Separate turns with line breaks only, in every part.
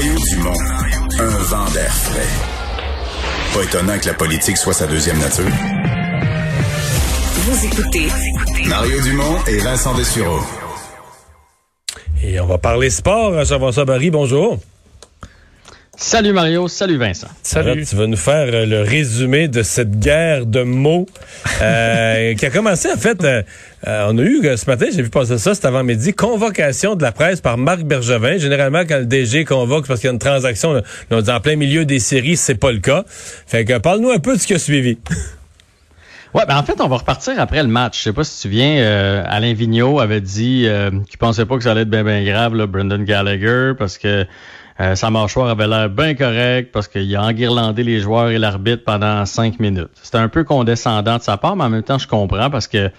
Mario Dumont, un vent d'air frais. Pas étonnant que la politique soit sa deuxième nature.
Vous écoutez
Mario Dumont et Vincent Dessureau.
Et on va parler sport. Jean-François Barry, bonjour.
Salut Mario, salut Vincent.
Salut. tu vas nous faire euh, le résumé de cette guerre de mots euh, qui a commencé en fait. Euh, on a eu ce matin, j'ai vu passer ça, cet avant-midi, convocation de la presse par Marc Bergevin. Généralement, quand le DG convoque, c'est parce qu'il y a une transaction, là, on dit en plein milieu des séries, c'est pas le cas. Fait que parle-nous un peu de ce qui a suivi.
Ouais, ben en fait, on va repartir après le match. Je sais pas si tu viens, euh, Alain Vigneault avait dit euh, qu'il pensait pas que ça allait être bien bien grave, là, Brendan Gallagher, parce que euh, sa mâchoire avait l'air bien correct, parce qu'il a enguirlandé les joueurs et l'arbitre pendant cinq minutes. C'était un peu condescendant de sa part, mais en même temps, je comprends parce que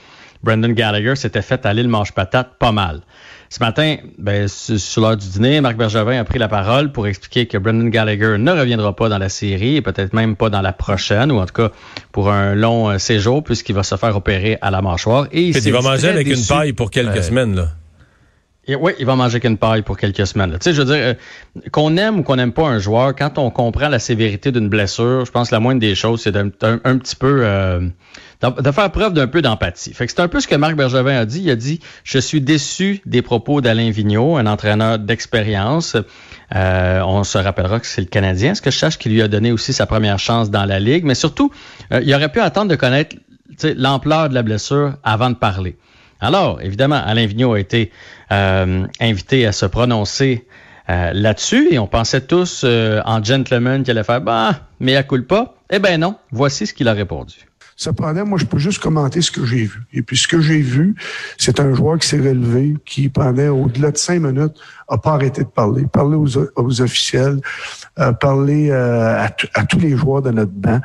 Brendan Gallagher s'était fait aller le manche-patate pas mal. Ce matin, ben, sur l'heure du dîner, Marc Bergevin a pris la parole pour expliquer que Brendan Gallagher ne reviendra pas dans la série et peut-être même pas dans la prochaine, ou en tout cas pour un long euh, séjour, puisqu'il va se faire opérer à la mâchoire.
Et il, va manger avec une paille pour quelques semaines, là.
Oui, il va manger qu'une paille pour quelques semaines. Tu sais, je veux dire, euh, qu'on aime ou qu'on n'aime pas un joueur, quand on comprend la sévérité d'une blessure, je pense que la moindre des choses, c'est d'un un, petit peu euh, de faire preuve d'un peu d'empathie. Fait que c'est un peu ce que Marc Bergevin a dit. Il a dit Je suis déçu des propos d'Alain Vigneault, un entraîneur d'expérience. Euh, on se rappellera que c'est le Canadien. Ce que je sache qu'il lui a donné aussi sa première chance dans la Ligue. Mais surtout, euh, il aurait pu attendre de connaître l'ampleur de la blessure avant de parler. Alors, évidemment, Alain Vigneault a été euh, invité à se prononcer là-dessus et on pensait tous en gentleman qu'il allait faire bah, mais à pas. Eh ben non, voici ce qu'il a répondu.
Cependant, moi, je peux juste commenter ce que j'ai vu. Et puis, ce que j'ai vu, c'est un joueur qui s'est relevé, qui, pendant au-delà de cinq minutes, a pas arrêté de parler. Parler aux, officiels, euh, parler euh, à, tous les joueurs de notre banc.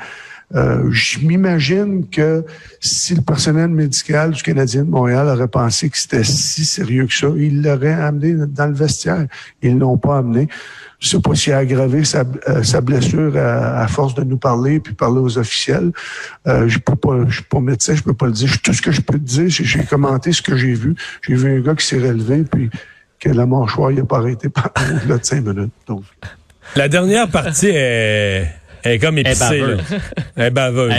Euh, je m'imagine que si le personnel médical du Canadien de Montréal aurait pensé que c'était si sérieux que ça, ils l'auraient amené dans le vestiaire. Ils l'ont pas amené. Je sais pas s'il a aggravé sa, euh, sa blessure à, force de nous parler puis parler aux officiels. Euh, je peux pas, je suis pas médecin, je peux pas le dire. Tout ce que je peux te dire, c'est j'ai commenté ce que j'ai vu. J'ai vu un gars qui s'est relevé puis que la mâchoire il a pas arrêté au-delà de cinq minutes. Donc.
La dernière partie est, est comme épicée. Elle est baveuse.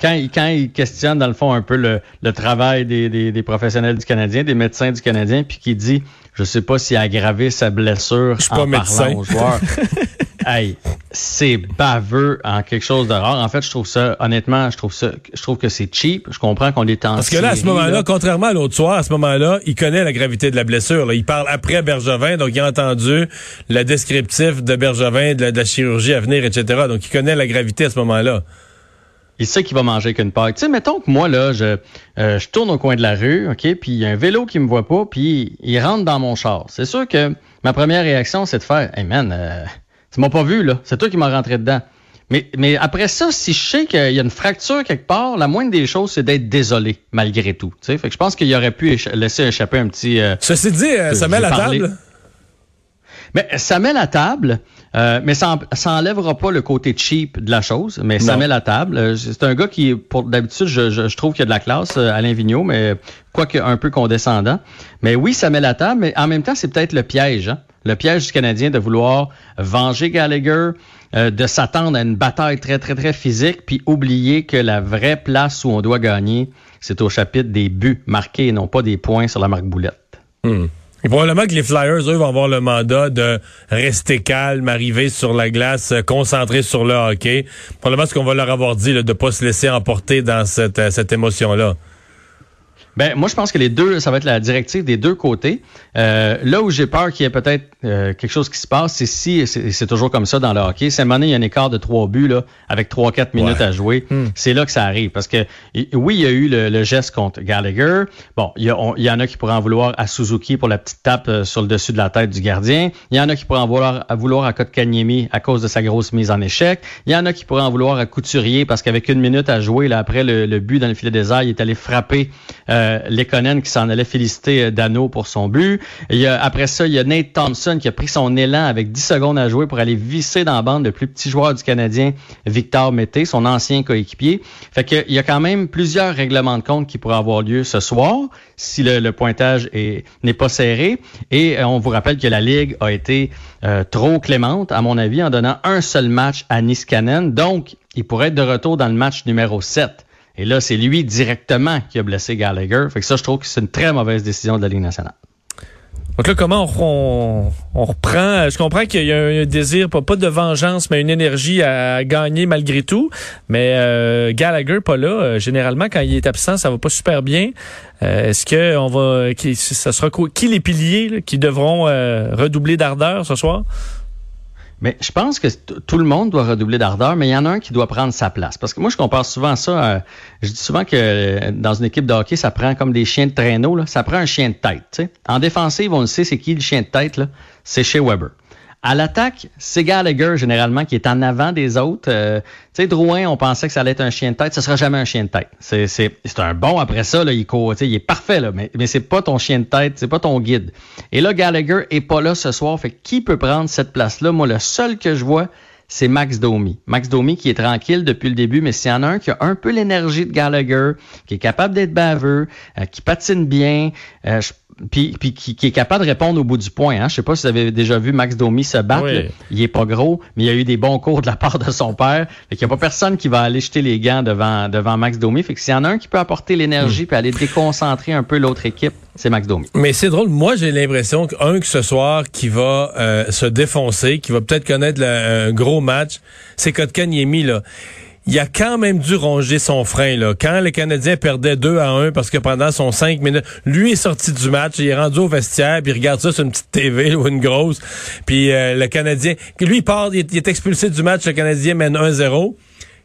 quand, quand il questionne, dans le fond, un peu le, le travail des, des, des, professionnels du Canadien, des médecins du Canadien, puis qui dit je sais pas s'il a aggravé sa blessure
Je suis pas médecin.
aux joueurs. hey, c'est baveux en quelque chose de rare. En fait, je trouve ça, honnêtement, je trouve ça, je trouve que c'est cheap. Je comprends qu'on est en
Parce que là, à ce moment-là, contrairement à l'autre soir, à ce moment-là, il connaît la gravité de la blessure. Il parle après Bergevin, donc il a entendu le descriptif de Bergevin, de la chirurgie à venir, etc. Donc il connaît la gravité à ce moment-là
il sait qu'il va manger qu'une paille. Tu sais, mettons que moi, là, je, euh, je tourne au coin de la rue, OK, puis il y a un vélo qui me voit pas, puis il rentre dans mon char. C'est sûr que ma première réaction, c'est de faire Hey man, euh, tu m'as pas vu, là. C'est toi qui m'as rentré dedans. Mais, mais après ça, si je sais qu'il y a une fracture quelque part, la moindre des choses, c'est d'être désolé, malgré tout. Tu sais, fait que je pense qu'il aurait pu laisser échapper un petit.
Euh, Ceci dit, euh, ça met la table.
Mais ça met la table, euh, mais ça, ça enlèvera pas le côté cheap de la chose, mais ça met la table. Euh, c'est un gars qui, pour d'habitude, je, je, trouve qu'il y a de la classe, Alain Vigneault, mais quoique un peu condescendant. Mais oui, ça met la table, mais en même temps, c'est peut-être le piège. Hein? Le piège du Canadien de vouloir venger Gallagher, de s'attendre à une bataille très, très, très physique, puis oublier que la vraie place où on doit gagner, c'est au chapitre des buts marqués et non pas des points sur la marque boulette.
Hmm. Et probablement que les Flyers, eux, vont avoir le mandat de rester calme, arriver sur la glace, concentrer sur le hockey. Probablement ce qu'on va leur avoir dit, de ne pas se laisser emporter dans cette, cette émotion-là.
Ben, moi, je pense que les deux, ça va être la directive des deux côtés. Euh, là où j'ai peur qu'il y ait peut-être euh, quelque chose qui se passe, c'est si, c'est toujours comme ça dans le hockey, c'est moment il y a un écart de trois buts, là, avec trois, quatre minutes à jouer. Hmm. C'est là que ça arrive. Parce que, oui, il y a eu le, geste contre Gallagher. Bon, il y, y, en a qui pourraient en vouloir à Suzuki pour la petite tape euh, sur le dessus de la tête du gardien. Il y en a qui pourraient en vouloir à, vouloir à Kotkaniemi à cause de sa grosse mise en échec. Il y en a qui pourraient en vouloir à Couturier parce qu'avec une minute à jouer, là, après le, but dans le filet des airs, il est allé frapper euh, Lekonen qui s'en allait féliciter euh, Dano pour son but. Il y a, après ça, il y a Nate Thompson qui a pris son élan avec 10 secondes à jouer pour aller visser dans la bande le plus petit joueur du Canadien, Victor Mété, son ancien coéquipier. Fait que, il y a quand même plusieurs règlements de compte qui pourraient avoir lieu ce soir si le, pointage n'est pas serré. Et euh, on vous rappelle que la Ligue a été euh, trop clémente, à mon avis, en donnant un seul match à Niskanen. Donc, il pourrait être de retour dans le match numéro 7. Et là, c'est lui directement qui a blessé Gallagher. Fait que ça, je trouve que c'est une très mauvaise décision de la Ligue nationale.
Donc là, comment on, reprend? Je comprends qu'il y a un, désir, pas, de vengeance, mais une énergie à gagner malgré tout. Mais euh, Gallagher, pas là. Euh, généralement, quand il est absent, ça va pas super bien. Euh, est-ce que on va, qui, ça sera qui les piliers qui devront redoubler d'ardeur ce soir?
Mais je pense que tout le monde doit redoubler d'ardeur, mais il y en a un qui doit prendre sa place. Parce que moi, je compare souvent ça. À, je dis souvent que euh, dans une équipe de hockey, ça prend comme des chiens de traîneau. Là, ça prend un chien de tête. En défensive, on le sait, c'est qui le chien de tête? C'est chez Weber. À l'attaque, c'est Gallagher, généralement, qui est en avant des autres. Euh, tu sais, Drouin, on pensait que ça allait être un chien de tête. Ce sera jamais un chien de tête. C'est, c'est, c'est un bon après ça. Là, il, court, il est parfait, là, mais, mais c'est pas ton chien de tête, c'est pas ton guide. Et là, Gallagher est pas là ce soir. Fait qui peut prendre cette place-là? Moi, le seul que je vois, c'est Max Domi. Max Domi qui est tranquille depuis le début, mais s'il y en a un qui a un peu l'énergie de Gallagher, qui est capable d'être baveux, euh, qui patine bien, euh, puis, puis qui, est capable de répondre au bout du point. Hein. Je sais pas si vous avez déjà vu Max Domi se battre. Il est pas gros, mais il a eu des bons cours de la part de son père. Fait qu'il n'y a pas personne qui va aller jeter les gants devant, devant Max Domi. Fait que s'il y en a un qui peut apporter l'énergie puis aller déconcentrer un peu l'autre équipe, c'est Max.
Mais c'est drôle. Moi, j'ai l'impression qu'un que ce soir qui va euh, se défoncer, qui va peut-être connaître un gros match, c'est Kotkaniemi, là il a quand même dû ronger son frein. Là. Quand les Canadiens perdaient 2 à 1 parce que pendant son 5 minutes, lui est sorti du match, il est rendu au vestiaire, puis il regarde ça sur une petite TV ou une grosse. Puis euh, le Canadien, lui il part, il est, expulsé du match, le Canadien mène 1-0.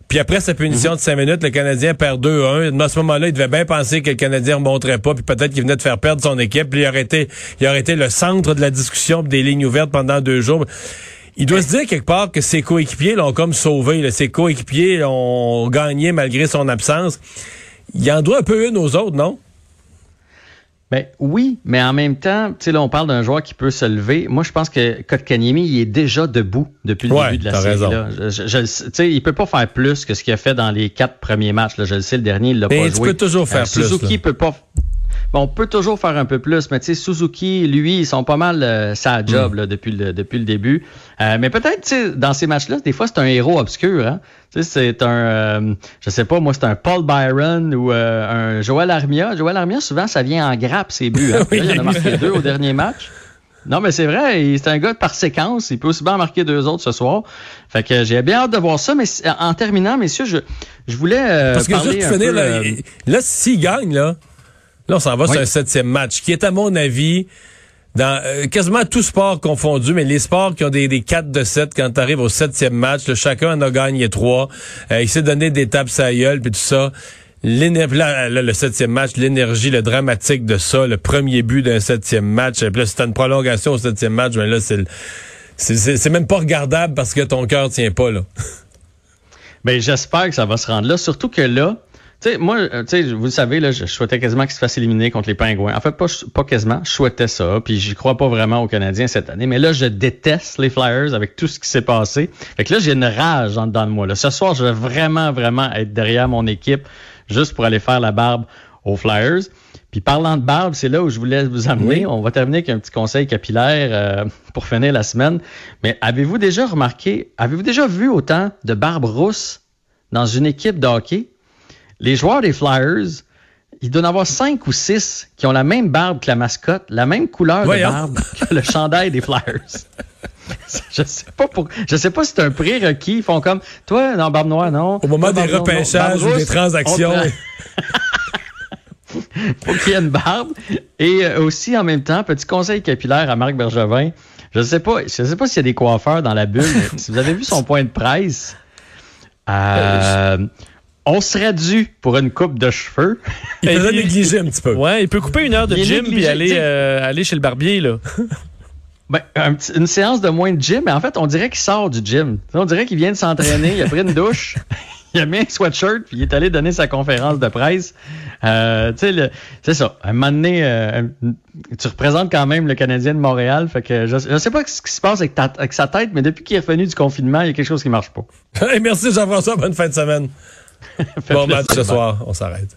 Puis après sa punition de 5 minutes, le Canadien perd 2-1. À ce moment-là, il devait bien penser que le Canadien ne remonterait pas, puis peut-être qu'il venait de faire perdre son équipe. Puis il aurait été, il aurait été le centre de la discussion des lignes ouvertes pendant deux jours. Il doit se dire quelque part que ses coéquipiers l'ont comme sauvé. Ses coéquipiers ont gagné malgré son absence. Il en doit un peu une aux autres, non?
Ben oui, mais en même temps, tu sais là on parle d'un joueur qui peut se lever. Moi je pense que Kotkaniemi il est déjà debout depuis le début de la série. Là. Je, je, il peut pas faire plus que ce qu'il a fait dans les quatre premiers matchs. Là. Je le sais, le dernier il l'a pas joué. Tu
peux toujours faire euh, plus.
Suzuki peut pas on peut toujours faire un peu plus, mais tu sais, Suzuki, lui, ils sont pas mal euh, sa job mm. là, depuis, le, depuis le début. Euh, mais peut-être, tu sais, dans ces matchs-là, des fois, c'est un héros obscur. Hein? Tu sais, c'est un, euh, je sais pas, moi, c'est un Paul Byron ou un Joel Armia. Joel Armia, souvent, ça vient en grappe, ses buts. Hein? il en a marqué deux au dernier match. Non, mais c'est vrai, c'est un gars par séquence. Il peut aussi bien marquer deux autres ce soir. Fait que j'ai bien hâte de voir ça. Mais en terminant, messieurs, je, je voulais. Parce que parler juste finir,
là, là s'il gagne, là, Là, on s'en va sur un septième match, qui est, à mon avis, dans euh, quasiment tout sport confondu, mais les sports qui ont des, des 4 de 7, quand tu arrives au septième match, là, chacun en a gagné trois. Euh, il s'est donné des tapes à gueule, puis tout ça. Là, là, le septième match, l'énergie, le dramatique de ça, le premier but d'un septième match. Puis là, c'était une prolongation au septième match, mais là, c'est c'est même pas regardable parce que ton cœur tient pas là.
Ben j'espère que ça va se rendre là, surtout que là, sais, moi, euh, tu sais, vous le savez, là, je souhaitais quasiment qu'ils se fassent éliminer contre les Pingouins. En fait, pas, pas quasiment, je souhaitais ça, puis j'y crois pas vraiment aux Canadiens cette année. Mais là, je déteste les Flyers avec tout ce qui s'est passé. Fait que là, j'ai une rage en dedans de moi. Là. Ce soir, je vais vraiment, vraiment être derrière mon équipe juste pour aller faire la barbe aux Flyers. Puis parlant de barbe, c'est là où je voulais vous amener. On va terminer avec un petit conseil capillaire euh, pour finir la semaine. Mais avez-vous déjà remarqué, avez-vous déjà vu autant de barbe rousse dans une équipe de hockey? Les joueurs des Flyers, il doit en avoir cinq ou six qui ont la même barbe que la mascotte, la même couleur de barbe que le chandail des Flyers. je sais pas pour, je sais pas si c'est un prérequis. Ils font comme, toi, dans barbe noire, non?
Au moment des repêchages ou des transactions.
faut qu'il y ait une barbe. Et euh, aussi, en même temps, petit conseil capillaire à Marc Bergevin. Je sais pas, je sais pas s'il y a des coiffeurs dans la bulle, mais si vous avez vu son point de presse, euh, on serait dû pour une coupe de cheveux.
Il faisait négliger un petit peu.
Ouais, il peut couper une heure de gym et aller, euh, aller chez le barbier, là.
Ben, une séance de moins de gym, mais en fait, on dirait qu'il sort du gym. On dirait qu'il vient de s'entraîner, il a pris une douche, il a mis un sweatshirt, puis il est allé donner sa conférence de presse. Euh, tu sais, c'est ça. À un moment donné, euh, tu représentes quand même le Canadien de Montréal. Fait que je, je sais pas ce qui se passe avec, ta, avec sa tête, mais depuis qu'il est revenu du confinement, il y a quelque chose qui marche pas.
merci Jean-François. Bonne fin de semaine. bon match ce soir. On s'arrête.